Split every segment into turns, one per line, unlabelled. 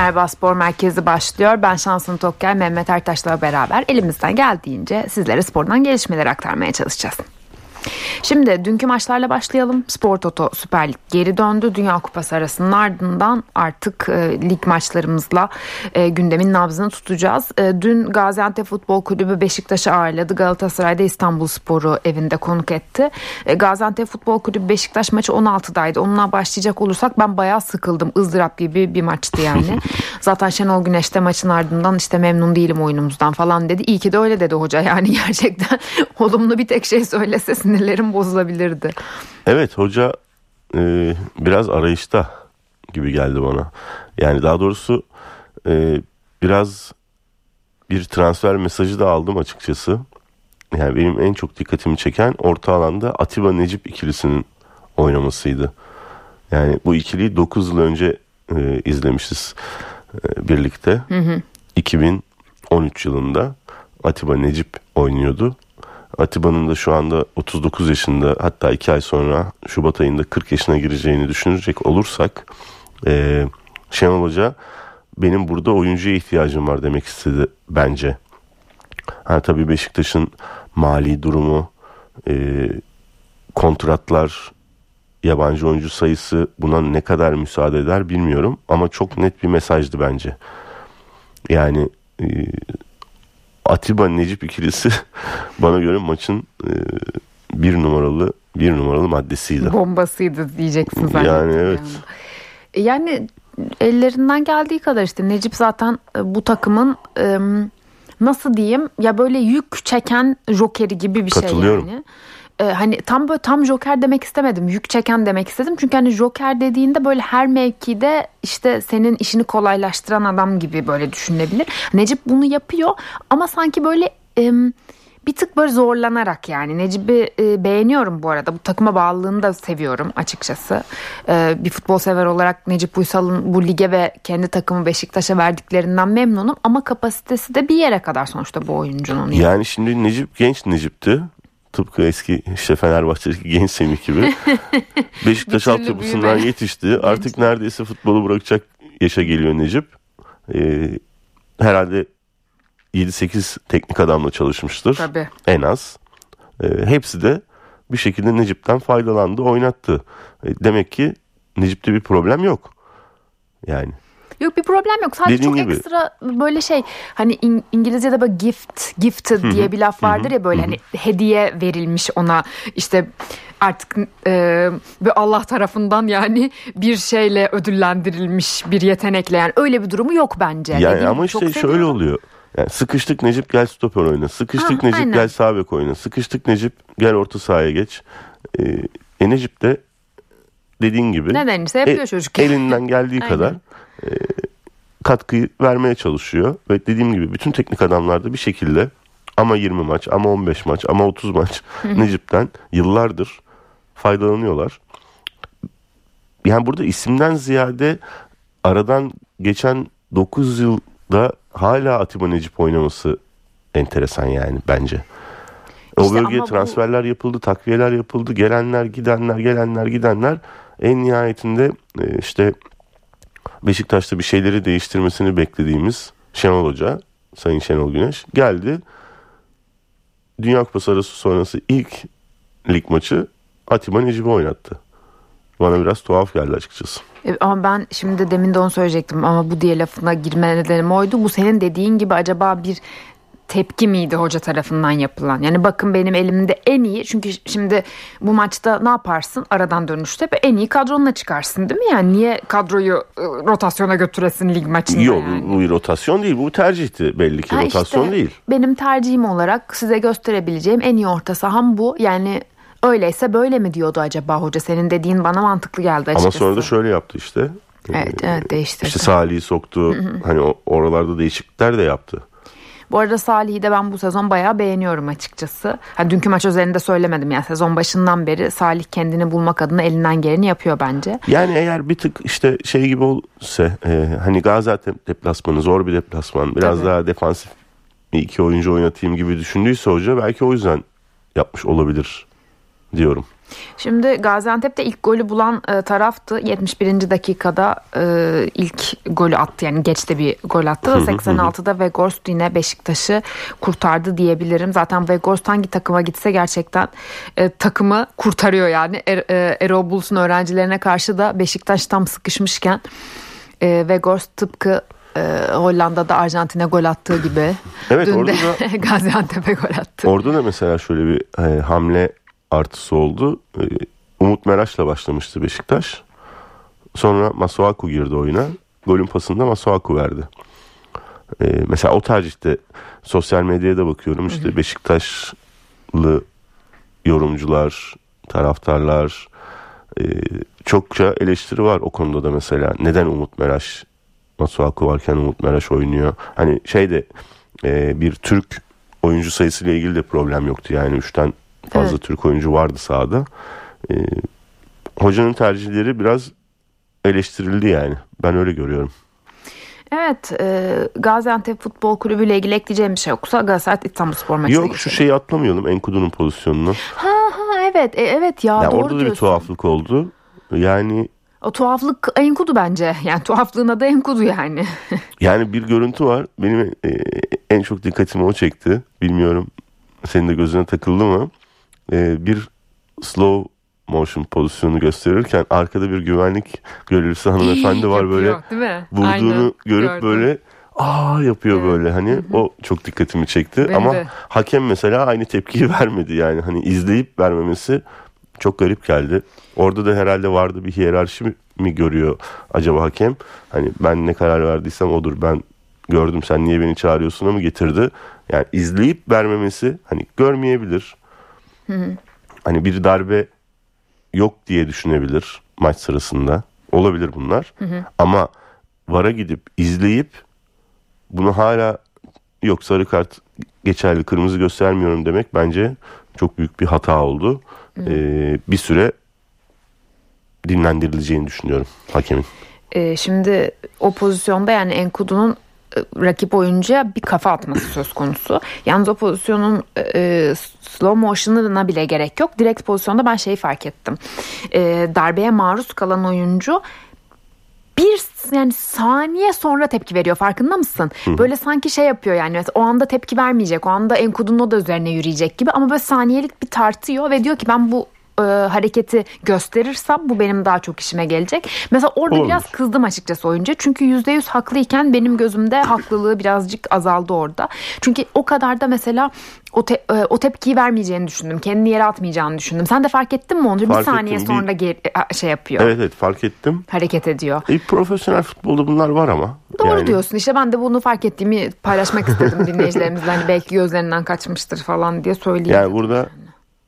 Merhaba Spor Merkezi başlıyor. Ben Şansın Tokker, Mehmet Ertaş'la beraber elimizden geldiğince sizlere spordan gelişmeleri aktarmaya çalışacağız. Şimdi dünkü maçlarla başlayalım. Spor Toto Süper Lig geri döndü. Dünya Kupası arasının ardından artık e, lig maçlarımızla e, gündemin nabzını tutacağız. E, dün Gaziantep Futbol Kulübü Beşiktaş'ı ağırladı. Galatasaray'da İstanbul Sporu evinde konuk etti. E, Gaziantep Futbol Kulübü Beşiktaş maçı 16'daydı. Onunla başlayacak olursak ben bayağı sıkıldım. ızdırap gibi bir maçtı yani. Zaten Şenol Güneş de maçın ardından işte memnun değilim oyunumuzdan falan dedi. İyi ki de öyle dedi hoca yani gerçekten olumlu bir tek şey söylese sinirlerim bozulabilirdi.
Evet hoca e, biraz arayışta gibi geldi bana. Yani daha doğrusu e, biraz bir transfer mesajı da aldım açıkçası. Yani benim en çok dikkatimi çeken orta alanda Atiba Necip ikilisinin oynamasıydı. Yani bu ikiliyi 9 yıl önce e, izlemişiz e, birlikte. Hı hı. 2013 yılında Atiba Necip oynuyordu. Atiba'nın da şu anda 39 yaşında hatta 2 ay sonra Şubat ayında 40 yaşına gireceğini düşünecek olursak e, Şenol Hoca benim burada oyuncuya ihtiyacım var demek istedi bence. Ha tabii Beşiktaş'ın mali durumu, e, kontratlar, yabancı oyuncu sayısı buna ne kadar müsaade eder bilmiyorum ama çok net bir mesajdı bence. Yani e, Atiba Necip ikilisi bana göre maçın e, bir numaralı bir numaralı maddesiydi.
Bombasıydı diyeceksin
zaten. Yani evet.
Yani. yani ellerinden geldiği kadar işte Necip zaten e, bu takımın e, nasıl diyeyim ya böyle yük çeken jokeri gibi bir şey yani e, hani tam böyle tam joker demek istemedim. Yük çeken demek istedim. Çünkü hani joker dediğinde böyle her mevkide işte senin işini kolaylaştıran adam gibi böyle düşünülebilir. Necip bunu yapıyor ama sanki böyle e, bir tık böyle zorlanarak yani Necip'i e, beğeniyorum bu arada. Bu takıma bağlılığını da seviyorum açıkçası. E, bir futbol sever olarak Necip Uysal'ın bu lige ve kendi takımı Beşiktaş'a verdiklerinden memnunum ama kapasitesi de bir yere kadar sonuçta bu oyuncunun.
Yani, yani şimdi Necip genç Necip'ti. Tıpkı eski işte Fenerbahçe'deki genç Semih gibi. Beşiktaş altyapısından yetişti. Artık neredeyse futbolu bırakacak yaşa geliyor Necip. Ee, herhalde 7-8 teknik adamla çalışmıştır.
Tabii.
En az. Ee, hepsi de bir şekilde Necip'ten faydalandı, oynattı. Ee, demek ki Necip'te bir problem yok. Yani.
Yok bir problem yok. Sadece Dediğin çok gibi. ekstra böyle şey hani İng- İngilizce'de böyle gift, gifted diye bir laf vardır ya böyle hani hediye verilmiş ona işte artık e, bir Allah tarafından yani bir şeyle ödüllendirilmiş bir yetenekle yani öyle bir durumu yok bence.
Yani Dediğim ama işte şöyle oluyor. Yani sıkıştık Necip gel stoper oyna. Sıkıştık ha, Necip aynen. gel sağ bek oyna. Sıkıştık Necip gel orta sahaya geç. Ee, e Necip de dediğin gibi
ne denirse yapıyor e, çocuk.
Elinden geldiği kadar e, katkıyı vermeye çalışıyor. Ve dediğim gibi bütün teknik adamlar da bir şekilde ama 20 maç ama 15 maç ama 30 maç Necip'ten yıllardır faydalanıyorlar. Yani burada isimden ziyade aradan geçen 9 yılda hala Atiba Necip oynaması enteresan yani bence. O işte bölgeye transferler bu... yapıldı, takviyeler yapıldı, gelenler, gidenler, gelenler, gidenler. En nihayetinde e, işte Beşiktaş'ta bir şeyleri değiştirmesini beklediğimiz Şenol Hoca, Sayın Şenol Güneş geldi. Dünya Kupası arası sonrası ilk lig maçı Atiba Necip'i oynattı. Bana biraz tuhaf geldi açıkçası.
E, ama ben şimdi demin de onu söyleyecektim ama bu diye lafına girme nedenim oydu. Bu senin dediğin gibi acaba bir tepki miydi hoca tarafından yapılan? Yani bakın benim elimde en iyi çünkü şimdi bu maçta ne yaparsın aradan dönüşte en iyi kadronla çıkarsın değil mi? Yani niye kadroyu rotasyona götüresin lig maçında
Yok
yani?
bu tercihti belli bu tercihti belli ki ha rotasyon işte, değil.
Benim tercihim olarak size gösterebileceğim en iyi orta saham bu. Yani öyleyse böyle mi diyordu acaba hoca? Senin dediğin bana mantıklı geldi açıkçası.
Ama sonra da şöyle yaptı işte.
Evet, evet değiştirdi.
İşte Salih'i soktu. hani oralarda değişiklikler de yaptı.
Bu arada Salih'i de ben bu sezon bayağı beğeniyorum açıkçası. Yani dünkü maç üzerinde söylemedim yani sezon başından beri Salih kendini bulmak adına elinden geleni yapıyor bence.
Yani eğer bir tık işte şey gibi olsa e, hani Gaziantep deplasmanı zor bir deplasman biraz Tabii. daha defansif iki oyuncu oynatayım gibi düşündüyse hoca belki o yüzden yapmış olabilir diyorum.
Şimdi Gaziantep'te ilk golü bulan e, taraftı. 71. dakikada e, ilk golü attı. Yani geçte bir gol attı. 86'da Vegorst yine Beşiktaş'ı kurtardı diyebilirim. Zaten Vegorst hangi takıma gitse gerçekten e, takımı kurtarıyor yani. Er, e, Erol Bulus'un öğrencilerine karşı da Beşiktaş tam sıkışmışken e, Vegorst tıpkı e, Hollanda'da Arjantin'e gol attığı gibi.
Evet,
Dün
orada
de
da-
Gaziantep'e gol attı.
Orada da mesela şöyle bir e, hamle artısı oldu. E, Umut Meraş'la başlamıştı Beşiktaş. Sonra Masuaku girdi oyuna. Golün pasını da Masuaku verdi. E, mesela o tercihte sosyal medyaya da bakıyorum. İşte Beşiktaşlı yorumcular, taraftarlar e, çokça eleştiri var o konuda da mesela. Neden Umut Meraş Masuaku varken Umut Meraş oynuyor? Hani şeyde e, bir Türk oyuncu sayısıyla ilgili de problem yoktu. Yani üçten fazla
Evet.
Türk oyuncu vardı sahada. E, hocanın tercihleri biraz eleştirildi yani. Ben öyle görüyorum.
Evet, e, Gaziantep Futbol Kulübü ile ilgili ekleyeceğim bir şey yoksa Galatasaray İstanbulspor maçına
Yok şu
geçelim.
şeyi atlamayalım Enkudu'nun pozisyonunu.
Ha ha evet, e, evet ya
Yani
doğru
orada da bir
diyorsun.
tuhaflık oldu. Yani
O tuhaflık Enkudu bence. Yani tuhaflığın adı Enkudu yani.
Yani bir görüntü var. Benim e, en çok dikkatimi o çekti. Bilmiyorum senin de gözüne takıldı mı? E, bir slow motion pozisyonu gösterirken arkada bir güvenlik görevlisi hanımefendi var böyle
Yapıyor, mi?
vurduğunu
Aynen,
görüp
gördüm.
böyle aa yapıyor böyle hani o çok dikkatimi çekti
Benim
ama
de.
hakem mesela aynı tepkiyi vermedi yani hani izleyip vermemesi çok garip geldi. Orada da herhalde vardı bir hiyerarşi mi, mi görüyor acaba hakem? Hani ben ne karar verdiysem odur. Ben gördüm sen niye beni çağırıyorsun'a mı getirdi? Yani izleyip vermemesi hani görmeyebilir. Hani bir darbe yok diye düşünebilir maç sırasında. Olabilir bunlar. Ama VAR'a gidip izleyip bunu hala yok sarı kart geçerli kırmızı göstermiyorum demek bence çok büyük bir hata oldu. Ee, bir süre dinlendirileceğini düşünüyorum hakemin.
E, şimdi o pozisyonda yani Enkudu'nun rakip oyuncuya bir kafa atması söz konusu. Yalnız o pozisyonun e, slow motion'ına bile gerek yok. Direkt pozisyonda ben şeyi fark ettim. E, darbeye maruz kalan oyuncu bir yani saniye sonra tepki veriyor farkında mısın? Böyle sanki şey yapıyor yani o anda tepki vermeyecek. O anda Enkudu'nun o da üzerine yürüyecek gibi ama böyle saniyelik bir tartıyor ve diyor ki ben bu e, hareketi gösterirsem bu benim daha çok işime gelecek. Mesela orada
Olabilir.
biraz kızdım açıkçası oyuncuya. Çünkü %100 haklıyken benim gözümde haklılığı birazcık azaldı orada. Çünkü o kadar da mesela o, te- e, o tepkiyi vermeyeceğini düşündüm. Kendini yere atmayacağını düşündüm. Sen de fark ettin mi onu?
Fark
bir saniye
ettim.
Sonra geri- şey yapıyor.
Evet evet fark ettim.
Hareket ediyor.
E, profesyonel futbolda bunlar var ama.
Doğru
Yani
diyorsun işte ben de bunu fark ettiğimi paylaşmak istedim dinleyicilerimizle hani belki gözlerinden kaçmıştır falan diye söyleyeyim.
Yani burada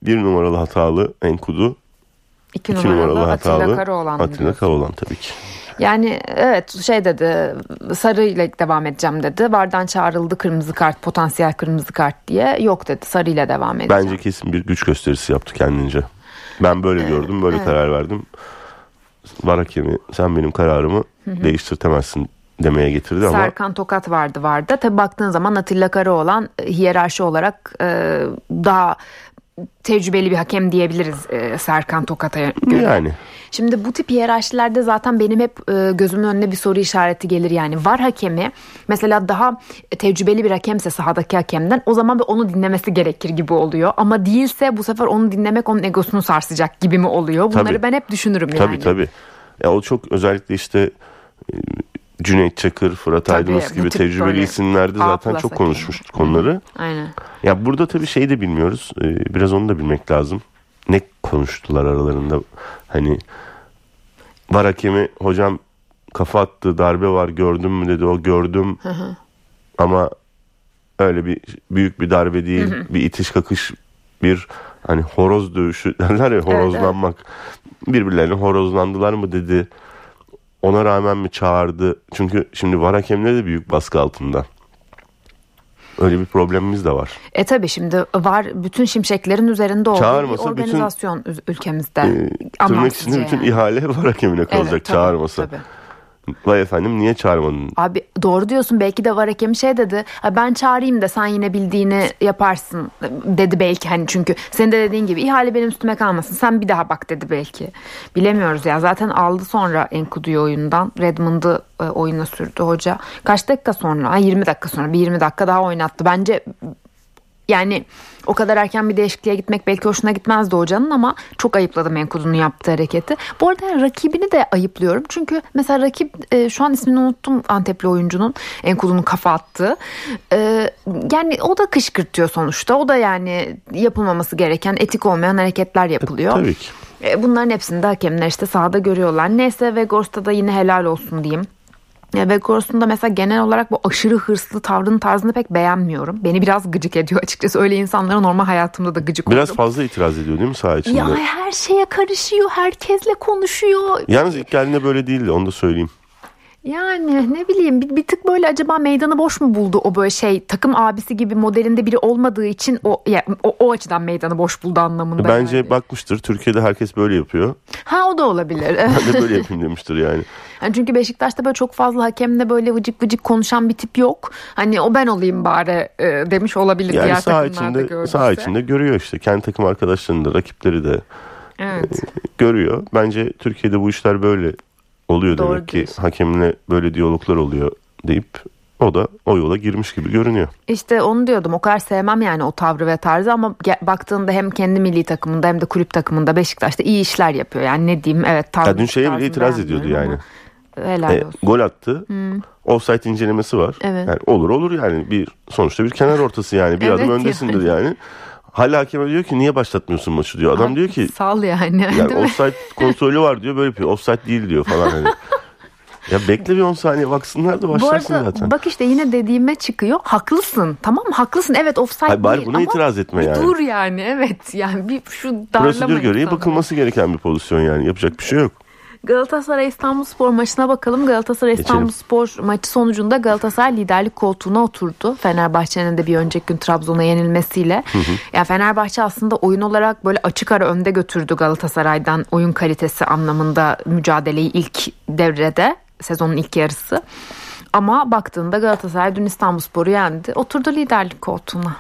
bir numaralı hatalı Enkudu,
İki
iki
numaralı,
numaralı
Atilla
hatalı
Karaoğlan.
Atilla. Karaoğlan tabii ki.
Yani evet şey dedi sarı ile devam edeceğim dedi. Vardan çağrıldı kırmızı kart potansiyel kırmızı kart diye. Yok dedi sarı ile devam edeceğim.
Bence kesin bir güç gösterisi yaptı kendince. Ben böyle gördüm, böyle karar verdim. Var hakemi sen benim kararımı değiştirtemezsin demeye getirdi ama
Serkan Tokat vardı vardı. Tabi baktığın zaman Atilla Karaoğlan hiyerarşi olarak e, daha tecrübeli bir hakem diyebiliriz e, Serkan Tokat'a göre.
yani
Şimdi bu tip hiyerarşilerde zaten benim hep e, gözümün önüne bir soru işareti gelir yani. Var hakemi mesela daha tecrübeli bir hakemse sahadaki hakemden o zaman bir onu dinlemesi gerekir gibi oluyor. Ama değilse bu sefer onu dinlemek onun egosunu sarsacak gibi mi oluyor? Bunları
Tabii.
ben hep düşünürüm yani.
tabii tabii. Ya o çok özellikle işte e, Cüneyt Çakır, Fırat
Tabii,
Aydınus gibi tecrübeli isimlerde zaten çok
hakem.
konuşmuş konuları.
Aynen.
Ya burada tabii şeyi de bilmiyoruz. Ee, biraz onu da bilmek lazım. Ne konuştular aralarında? Hani var hakemi hocam kafa attı darbe var gördün mü dedi o gördüm ama öyle bir büyük bir darbe değil bir itiş kakış bir hani horoz dövüşü derler ya horozlanmak birbirlerine horozlandılar mı dedi ona rağmen mi çağırdı çünkü şimdi var hakemleri de büyük baskı altında öyle bir problemimiz de var.
E tabii şimdi var bütün şimşeklerin üzerinde olduğu bir
Çağırmasa bütün-
organizasyon üz- ülkemizde.
Ee, tırnak içinde bütün
yani.
ihale var hakemine kalacak
Evet, tabii,
çağırmasa.
tabii.
Vay efendim niye çağırmadın?
Abi doğru diyorsun belki de var hakem şey dedi. Ben çağırayım da sen yine bildiğini yaparsın dedi belki hani çünkü senin de dediğin gibi ihale benim üstüme kalmasın sen bir daha bak dedi belki. Bilemiyoruz ya zaten aldı sonra Enkudu'yu oyundan Redmond'ı e, oyuna sürdü hoca. Kaç dakika sonra? 20 dakika sonra bir 20 dakika daha oynattı. Bence yani o kadar erken bir değişikliğe gitmek belki hoşuna gitmezdi hocanın ama çok ayıpladım Enkudu'nun yaptığı hareketi. Bu arada rakibini de ayıplıyorum. Çünkü mesela rakip e, şu an ismini unuttum Antepli oyuncunun Enkudu'nun kafa attığı. E, yani o da kışkırtıyor sonuçta. O da yani yapılmaması gereken etik olmayan hareketler yapılıyor.
Tabii ki.
E, bunların hepsini de hakemler işte sahada görüyorlar. Neyse Vegors'ta da yine helal olsun diyeyim. Ve Gors'un mesela genel olarak bu aşırı hırslı tavrının tarzını pek beğenmiyorum. Beni biraz gıcık ediyor açıkçası. Öyle insanlara normal hayatımda da gıcık
Biraz
oldum.
fazla itiraz ediyor değil mi saha içinde?
Ya her şeye karışıyor, herkesle konuşuyor.
Yalnız ilk geldiğinde böyle değildi onu da söyleyeyim.
Yani ne bileyim bir, bir tık böyle acaba meydanı boş mu buldu o böyle şey takım abisi gibi modelinde biri olmadığı için o ya, o, o açıdan meydanı boş buldu anlamında.
Bence
yani.
bakmıştır Türkiye'de herkes böyle yapıyor.
Ha o da olabilir.
Ben de böyle yapayım demiştir yani.
Yani çünkü Beşiktaş'ta böyle çok fazla hakemle böyle vıcık vıcık konuşan bir tip yok. Hani o ben olayım bari e, demiş olabilir
Yani
diğer
saha içinde,
gördüyse.
saha içinde görüyor işte. Kendi takım arkadaşlarını da rakipleri de
Evet.
görüyor. Bence Türkiye'de bu işler böyle oluyor
Doğru
demek ki.
diyorsun.
Hakemle böyle diyaloglar oluyor deyip o da o yola girmiş gibi görünüyor.
İşte onu diyordum o kadar sevmem yani o tavrı ve tarzı ama baktığında hem kendi milli takımında hem de kulüp takımında Beşiktaş'ta iyi işler yapıyor. Yani ne diyeyim evet tarzı.
Ya dün şeye bile itiraz ediyordu yani.
Helal
E,
olsun.
gol attı. Offside incelemesi var.
Evet.
Yani olur olur yani bir sonuçta bir kenar ortası yani bir
Evet
adım öndesindir yani. Hala hakeme diyor ki niye başlatmıyorsun maçı diyor. Adam diyor ki
Sal yani.
yani offside kontrolü var diyor böyle yapıyor. Offside değil diyor falan hani. Ya bekle bir 10 saniye baksınlar da
Bu
başlarsın
arada
zaten.
bak işte yine dediğime çıkıyor. Haklısın tamam mı? Haklısın evet offside
Hayır, bari
değil
buna
ama
itiraz etme yani.
dur yani evet yani bir şu darlama
Prosedür gereği bakılması gereken bir pozisyon yani. Yapacak bir şey yok.
Galatasaray İstanbulspor maçına bakalım. Galatasaray. İstanbulspor maçı sonucunda Galatasaray liderlik koltuğuna oturdu. Fenerbahçe'nin de bir önceki gün Trabzon'a yenilmesiyle. Yani Fenerbahçe aslında oyun olarak böyle açık ara önde götürdü Galatasaray'dan oyun kalitesi anlamında mücadeleyi ilk devrede sezonun ilk yarısı. Ama baktığında Galatasaray dün İstanbulspor'u yendi. Oturdu liderlik koltuğuna.